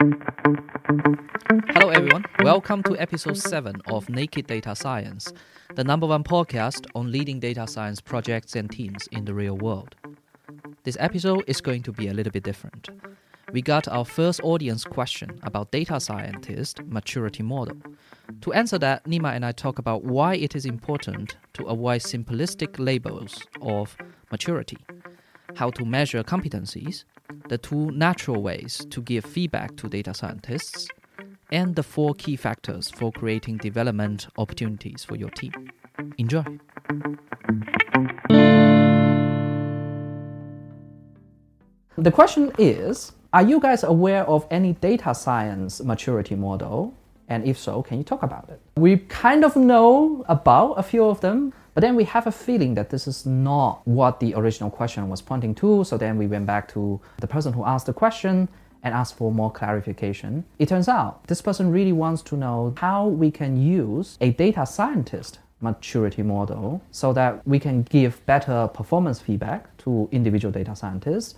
Hello, everyone. Welcome to episode 7 of Naked Data Science, the number one podcast on leading data science projects and teams in the real world. This episode is going to be a little bit different. We got our first audience question about data scientist maturity model. To answer that, Nima and I talk about why it is important to avoid simplistic labels of maturity, how to measure competencies, the two natural ways to give feedback to data scientists, and the four key factors for creating development opportunities for your team. Enjoy! The question is Are you guys aware of any data science maturity model? And if so, can you talk about it? We kind of know about a few of them, but then we have a feeling that this is not what the original question was pointing to. So then we went back to the person who asked the question and asked for more clarification. It turns out this person really wants to know how we can use a data scientist maturity model so that we can give better performance feedback to individual data scientists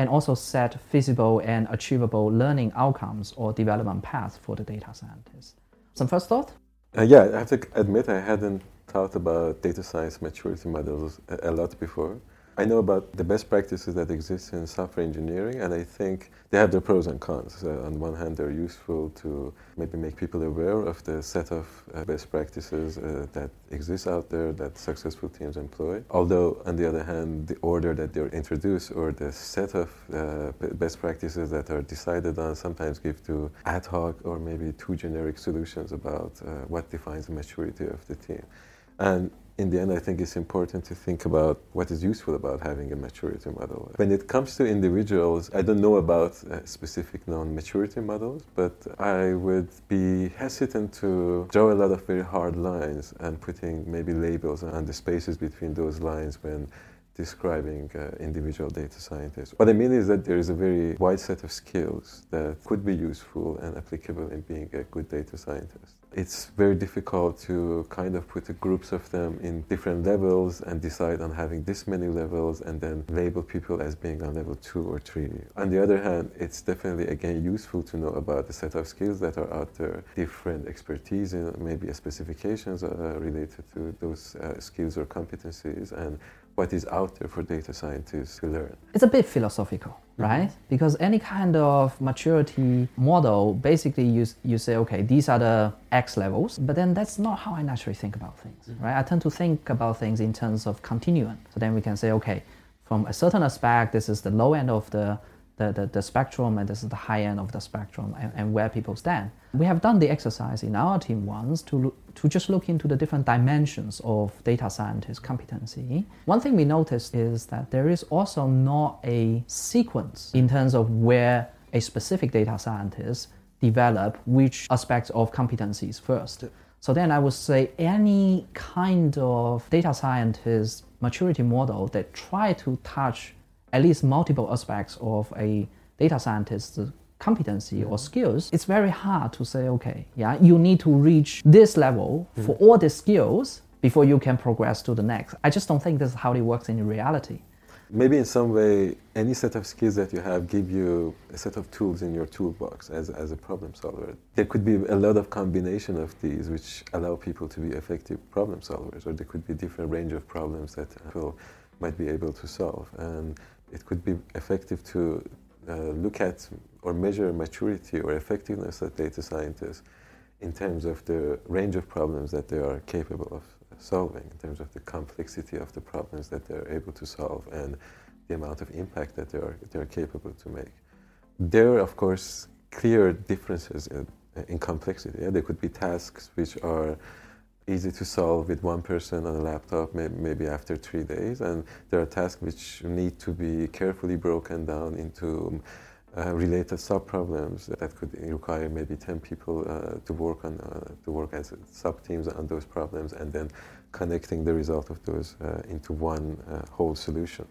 and also set feasible and achievable learning outcomes or development paths for the data scientist. Some first thought? Uh, yeah, I have to admit I hadn't thought about data science maturity models a lot before. I know about the best practices that exist in software engineering, and I think they have their pros and cons. On one hand, they're useful to maybe make people aware of the set of uh, best practices uh, that exist out there that successful teams employ. Although, on the other hand, the order that they're introduced or the set of uh, best practices that are decided on sometimes give to ad hoc or maybe too generic solutions about uh, what defines the maturity of the team. And in the end, I think it's important to think about what is useful about having a maturity model. When it comes to individuals, I don't know about uh, specific known maturity models, but I would be hesitant to draw a lot of very hard lines and putting maybe labels on the spaces between those lines when describing uh, individual data scientists. What I mean is that there is a very wide set of skills that could be useful and applicable in being a good data scientist it's very difficult to kind of put the groups of them in different levels and decide on having this many levels and then label people as being on level two or three. On the other hand, it's definitely again useful to know about the set of skills that are out there, different expertise and maybe specifications uh, related to those uh, skills or competencies and what is out there for data scientists to learn. It's a bit philosophical, mm-hmm. right? Mm-hmm. Because any kind of maturity model, basically you, you say, okay, these are the X levels, but then that's not how I naturally think about things, mm-hmm. right? I tend to think about things in terms of continuum. So then we can say, okay, from a certain aspect, this is the low end of the the, the, the, spectrum and this is the high end of the spectrum and, and, where people stand. We have done the exercise in our team once to, to just look into the different dimensions of data scientist competency. One thing we noticed is that there is also not a sequence in terms of where a specific data scientist develop which aspects of competencies first. So then I would say any kind of data scientist maturity model that try to touch at least multiple aspects of a data scientist's competency or mm-hmm. skills, it's very hard to say, okay, yeah, you need to reach this level for mm-hmm. all the skills before you can progress to the next. I just don't think this is how it works in reality. Maybe in some way, any set of skills that you have give you a set of tools in your toolbox as, as a problem solver. There could be a lot of combination of these which allow people to be effective problem solvers, or there could be different range of problems that people might be able to solve. And it could be effective to uh, look at or measure maturity or effectiveness of data scientists in terms of the range of problems that they are capable of solving, in terms of the complexity of the problems that they're able to solve and the amount of impact that they are, they are capable to make. There are, of course, clear differences in, in complexity. Yeah? There could be tasks which are easy to solve with one person on a laptop, maybe after three days. And there are tasks which need to be carefully broken down into uh, related sub-problems that could require maybe 10 people uh, to work on uh, to work as sub-teams on those problems and then connecting the result of those uh, into one uh, whole solution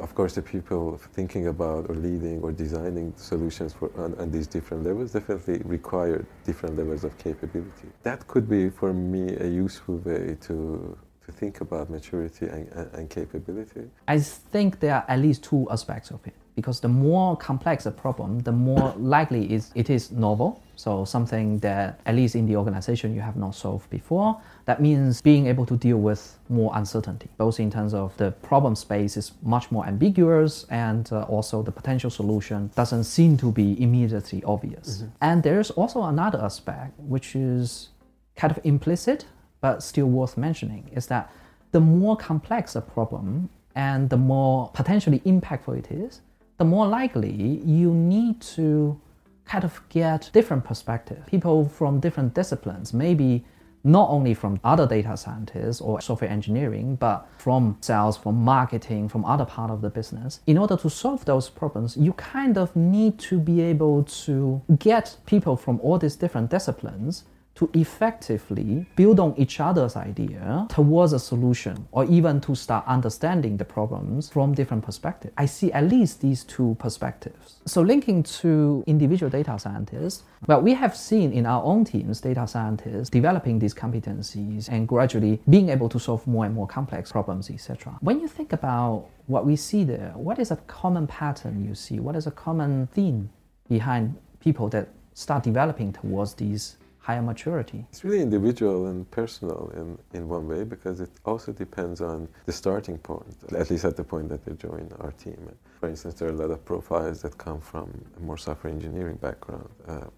of course, the people thinking about or leading or designing solutions for on, on, these different levels definitely require different levels of capability. That could be, for me, a useful way to to think about maturity and, and, and capability. I think there are at least two aspects of it. Because the more complex a problem, the more likely is it is novel. So something that at least in the organization you have not solved before. That means being able to deal with more uncertainty, both in terms of the problem space is much more ambiguous and uh, also the potential solution doesn't seem to be immediately obvious. Mm-hmm. And there's also another aspect which is kind of implicit but still worth mentioning is that the more complex a problem and the more potentially impactful it is, the more likely you need to kind of get different perspective. People from different disciplines, maybe not only from other data scientists or software engineering, but from sales, from marketing, from other part of the business. In order to solve those problems, you kind of need to be able to get people from all these different disciplines to effectively build on each other's idea towards a solution or even to start understanding the problems from different perspectives. I see at least these two perspectives. So linking to individual data scientists, well, we have seen in our own teams data scientists developing these competencies and gradually being able to solve more and more complex problems, etc. When you think about what we see there, what is a common pattern you see? What is a common theme behind people that start developing towards these higher maturity? It's really individual and personal in, in one way because it also depends on the starting point, at least at the point that they join our team. For instance, there are a lot of profiles that come from a more software engineering background. Uh,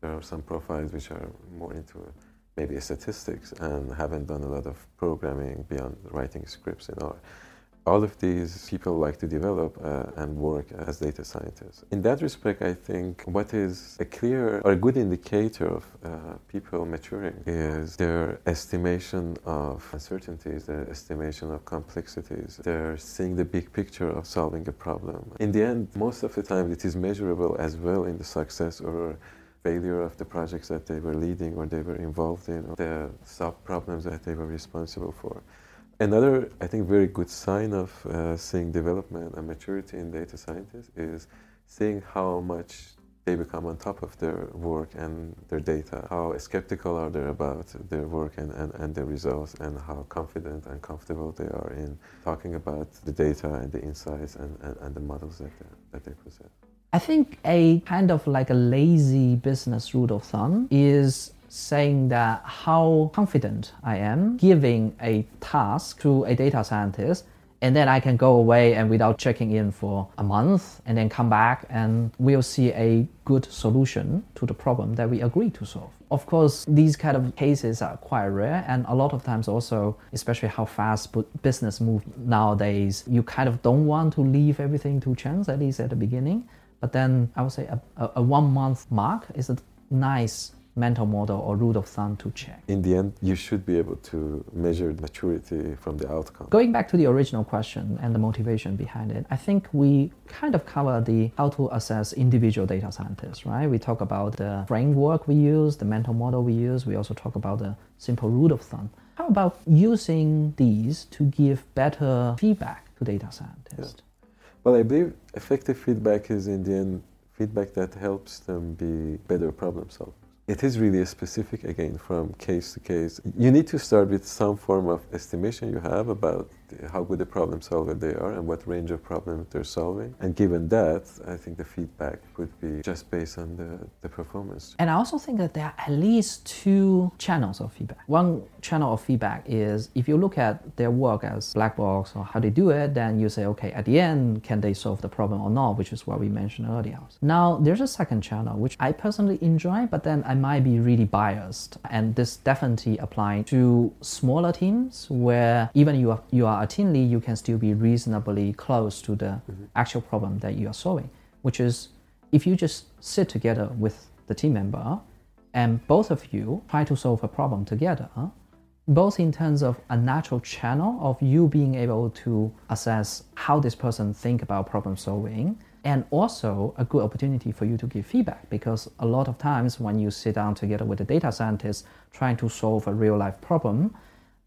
there are some profiles which are more into maybe statistics and haven't done a lot of programming beyond writing scripts in R all of these people like to develop uh, and work as data scientists. In that respect, I think what is a clear or a good indicator of uh, people maturing is their estimation of uncertainties, their estimation of complexities, their seeing the big picture of solving a problem. In the end, most of the time, it is measurable as well in the success or failure of the projects that they were leading or they were involved in, or the sub problems that they were responsible for. Another, I think, very good sign of uh, seeing development and maturity in data scientists is seeing how much they become on top of their work and their data, how skeptical are they about their work and, and, and their results, and how confident and comfortable they are in talking about the data and the insights and, and, and the models that they, that they possess. I think a kind of like a lazy business rule of thumb is saying that how confident I am giving a task to a data scientist and then I can go away and without checking in for a month and then come back and we'll see a good solution to the problem that we agree to solve. Of course, these kind of cases are quite rare and a lot of times also, especially how fast business move nowadays, you kind of don't want to leave everything to chance, at least at the beginning. But then I would say a, a, a one month mark is a nice mental model or rule of thumb to check. In the end, you should be able to measure maturity from the outcome. Going back to the original question and the motivation behind it, I think we kind of cover the how to assess individual data scientists, right? We talk about the framework we use, the mental model we use. We also talk about the simple rule of thumb. How about using these to give better feedback to data scientists? Yeah. Well, I believe effective feedback is in the end feedback that helps them be better problem solvers it is really specific again from case to case. You need to start with some form of estimation you have about how good a problem solver they are and what range of problems they're solving. And given that, I think the feedback would be just based on the, the performance. And I also think that there are at least two channels of feedback. One channel of feedback is if you look at their work as black box or how they do it, then you say, okay, at the end, can they solve the problem or not, which is what we mentioned earlier. Now, there's a second channel, which I personally enjoy, but then I might be really biased. And this definitely applies to smaller teams where even you are, you are lead, you can still be reasonably close to the mm-hmm. actual problem that you are solving, which is if you just sit together with the team member and both of you try to solve a problem together, both in terms of a natural channel of you being able to assess how this person think about problem solving and also a good opportunity for you to give feedback because a lot of times when you sit down together with a data scientist trying to solve a real life problem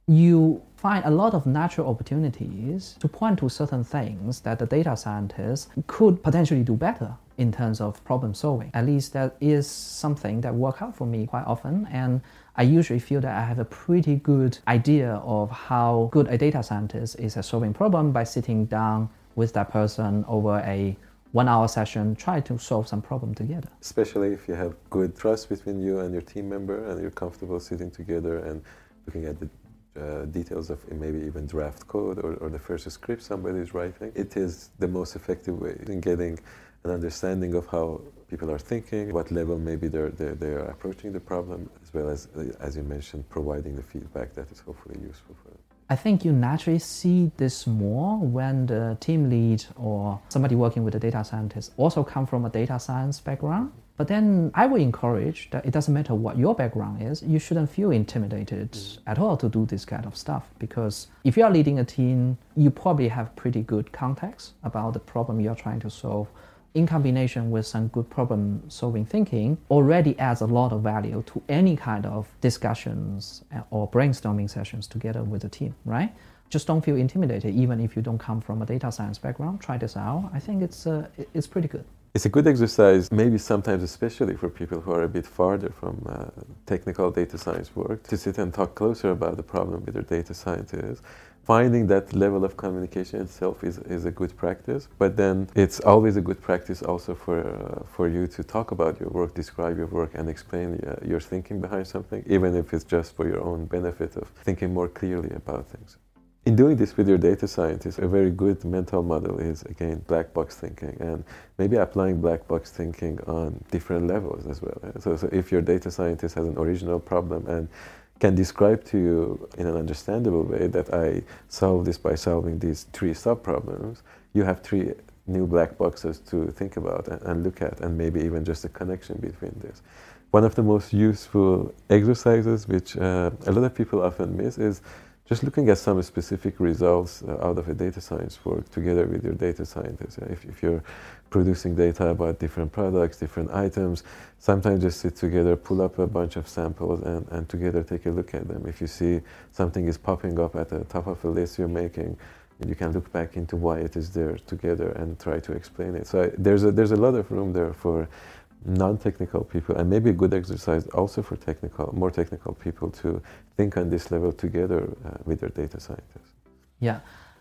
you find a lot of natural opportunities to point to certain things that the data scientists could potentially do better in terms of problem solving. At least that is something that works out for me quite often. And I usually feel that I have a pretty good idea of how good a data scientist is at solving problem by sitting down with that person over a one hour session, try to solve some problem together. Especially if you have good trust between you and your team member and you're comfortable sitting together and looking at the uh, details of maybe even draft code or, or the first script somebody is writing. It is the most effective way in getting an understanding of how people are thinking, what level maybe they're, they're, they're approaching the problem, as well as, uh, as you mentioned, providing the feedback that is hopefully useful for them. I think you naturally see this more when the team lead or somebody working with a data scientist also come from a data science background. But then I would encourage that it doesn't matter what your background is, you shouldn't feel intimidated mm. at all to do this kind of stuff. Because if you are leading a team, you probably have pretty good context about the problem you're trying to solve in combination with some good problem solving thinking, already adds a lot of value to any kind of discussions uh, or brainstorming sessions together with the team, right? Just don't feel intimidated, even if you don't come from a data science background. Try this out. I think it's, uh, it's pretty good. It's a good exercise, maybe sometimes especially for people who are a bit farther from uh, technical data science work, to sit and talk closer about the problem with their data scientists. Finding that level of communication itself is, is a good practice but then it's always a good practice also for, uh, for you to talk about your work describe your work and explain uh, your thinking behind something even if it's just for your own benefit of thinking more clearly about things in doing this with your data scientist, a very good mental model is again black box thinking and maybe applying black box thinking on different levels as well. So, so if your data scientist has an original problem and can describe to you in an understandable way that I solve this by solving these three subproblems, you have three new black boxes to think about and, and look at, and maybe even just a connection between this. One of the most useful exercises, which uh, a lot of people often miss, is just looking at some specific results uh, out of a data science work together with your data scientist. If, if, you're producing data about different products, different items, sometimes just sit together, pull up a bunch of samples, and, and together take a look at them. If you see something is popping up at the top of a list you're making, you can look back into why it is there together and try to explain it. So I, there's a, there's a lot of room there for non-technical people and maybe a good exercise also for technical more technical people to think on this level together uh, with their data scientists. Yeah.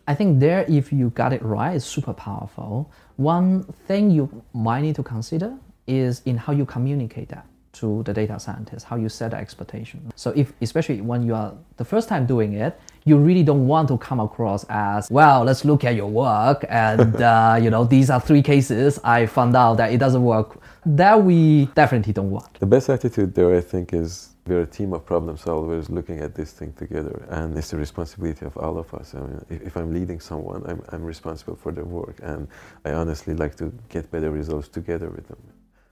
I think there if you got it right is super powerful. One thing you might need to consider is in how you communicate that to the data scientist, how you set the expectation. So if, especially when you are the first time doing it, you really don't want to come across as, well, let's look at your work and, uh, you know, these are three cases. I found out that it doesn't work. That we definitely don't want. The best attitude there, I think, is we're a team of problem solvers looking at this thing together and it's the responsibility of all of us i mean if, if, i'm leading someone I'm, I'm responsible for their work and i honestly like to get better results together with them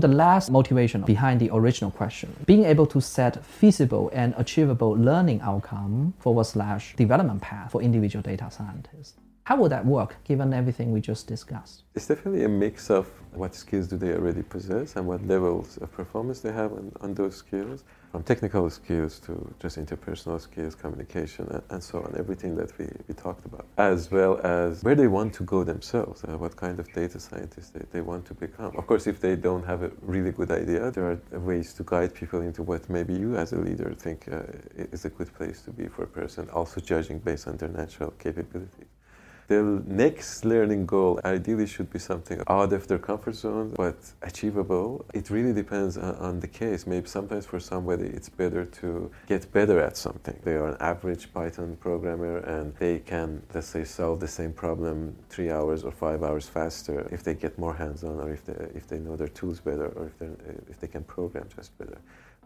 the last motivation behind the original question, being able to set feasible and achievable learning outcome forward slash development path for individual data scientists. How would that work given everything we just discussed? It's definitely a mix of what skills do they already possess and what levels of performance they have on, on those skills from technical skills to just interpersonal skills, communication, and, and, so on, everything that we, we talked about, as well as where they want to go themselves, uh, what kind of data scientists they, they want to become. Of course, if they don't have a really good idea, there are ways to guide people into what maybe you as a leader think uh, is a good place to be for a person, also judging based on their natural capabilities the next learning goal ideally should be something out of their comfort zone but achievable. It really depends on, the case. Maybe sometimes for somebody it's better to get better at something. They are an average Python programmer and they can, let's say, solve the same problem three hours or five hours faster if they get more hands on or if they, if they know their tools better or if, if they can program just better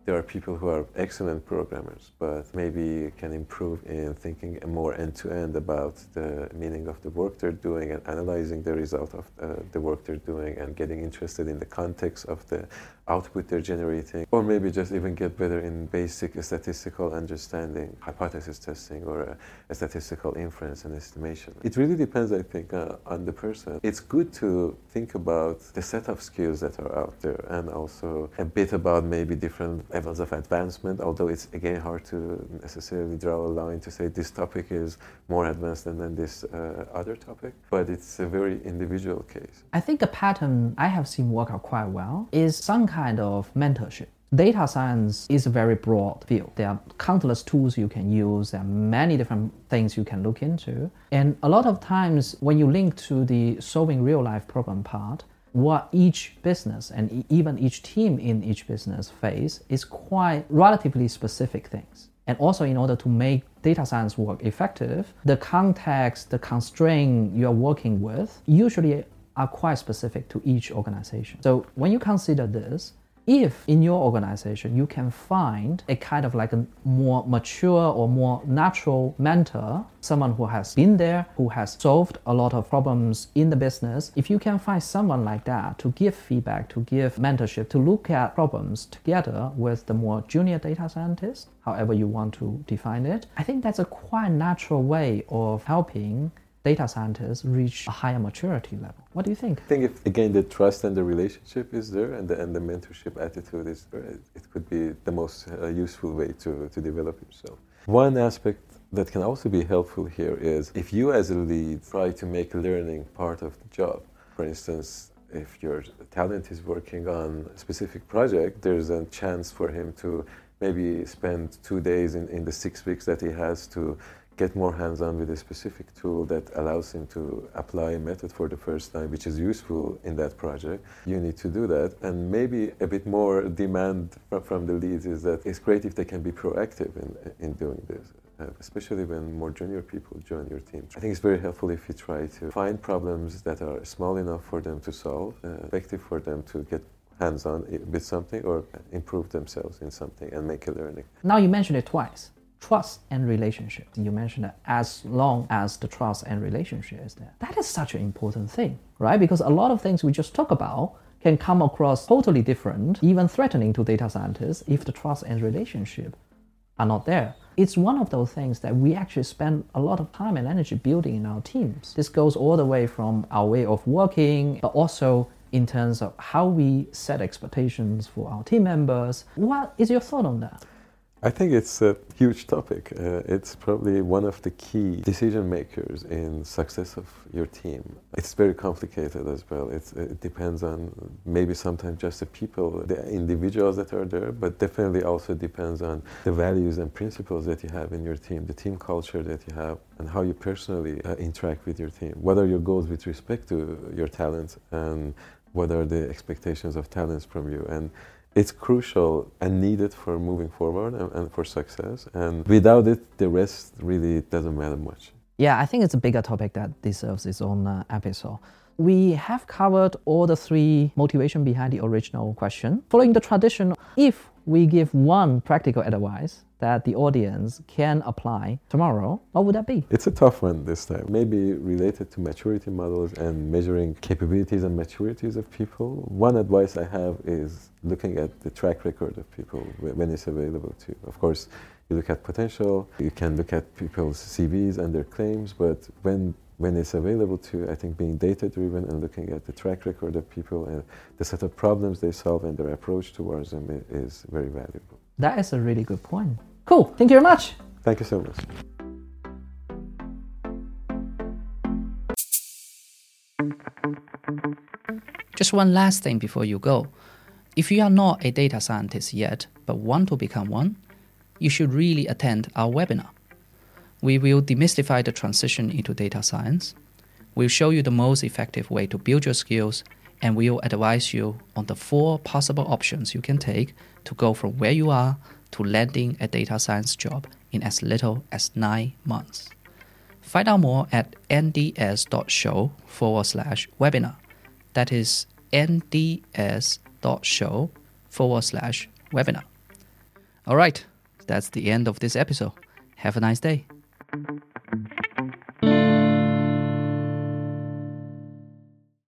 there are people who are excellent programmers, but maybe can improve in thinking more end to end about the meaning of the work they're doing and analyzing the result of uh, the work they're doing and getting interested in the context of the output they're generating, or maybe just even get better in basic statistical understanding, hypothesis testing, or statistical inference and estimation. It really depends, I think, uh, on the person. It's good to think about the set of skills that are out there and also a bit about maybe different levels of advancement, although it's again hard to necessarily draw a line to say this topic is more advanced than, than this uh, other topic, but it's a very individual case. I think a pattern I have seen work out quite well is some kind of mentorship. Data science is a very broad field. There are countless tools you can use, there are many different things you can look into. And a lot of times, when you link to the solving real life problem part, what each business and even each team in each business face is quite relatively specific things. And also, in order to make data science work effective, the context, the constraint you are working with usually are quite specific to each organization. So, when you consider this, if in your organization you can find a kind of like a more mature or more natural mentor, someone who has been there, who has solved a lot of problems in the business, if you can find someone like that to give feedback, to give mentorship, to look at problems together with the more junior data scientists, however you want to define it, I think that's a quite natural way of helping data scientists reach a higher maturity level. What do you think? I think if again the trust and the relationship is there and the, and the mentorship attitude is there, it, it could be the most uh, useful way to, to develop yourself. One aspect that can also be helpful here is if you as a lead try to make learning part of the job. For instance, if your talent is working on a specific project, there's a chance for him to maybe spend two days in, in the six weeks that he has to get more hands-on with a specific tool that allows him to apply a method for the first time, which is useful in that project, you need to do that. And maybe a bit more demand from the leads is that it's great if they can be proactive in, in doing this. Uh, especially when more junior people join your team. I think it's very helpful if you try to find problems that are small enough for them to solve, uh, effective for them to get hands-on with something or improve themselves in something and make a learning. Now you mentioned it twice trust and relationship. You mentioned that as long as the trust and relationship is there. That is such an important thing, right? Because a lot of things we just talk about can come across totally different, even threatening to data scientists if the trust and relationship are not there. It's one of those things that we actually spend a lot of time and energy building in our teams. This goes all the way from our way of working, but also in terms of how we set expectations for our team members. What is your thought on that? I think it's a huge topic. Uh, it's probably one of the key decision makers in success of your team. It's very complicated as well. It's, it depends on maybe sometimes just the people, the individuals that are there, but definitely also depends on the values and principles that you have in your team, the team culture that you have, and how you personally uh, interact with your team. What are your goals with respect to your talents, and what are the expectations of talents from you? And it's crucial and needed for moving forward and, and, for success. And without it, the rest really doesn't matter much. Yeah, I think it's a bigger topic that deserves its own uh, episode. We have covered all the three motivation behind the original question. Following the tradition, if we give one practical advice that the audience can apply tomorrow, what would that be? It's a tough one this time. Maybe related to maturity models and measuring capabilities and maturities of people. One advice I have is looking at the track record of people when it's available to. You. Of course, you look at potential, you can look at people's CVs and their claims, but when when it's available to, I think being data driven and looking at the track record of people and the set of problems they solve and their approach towards them is very valuable. That is a really good point. Cool. Thank you very much. Thank you so much. Just one last thing before you go. If you are not a data scientist yet but want to become one, you should really attend our webinar. We will demystify the transition into data science. We'll show you the most effective way to build your skills, and we'll advise you on the four possible options you can take to go from where you are to landing a data science job in as little as nine months. Find out more at nds.show forward slash webinar. That is nds.show forward slash webinar. All right, that's the end of this episode. Have a nice day.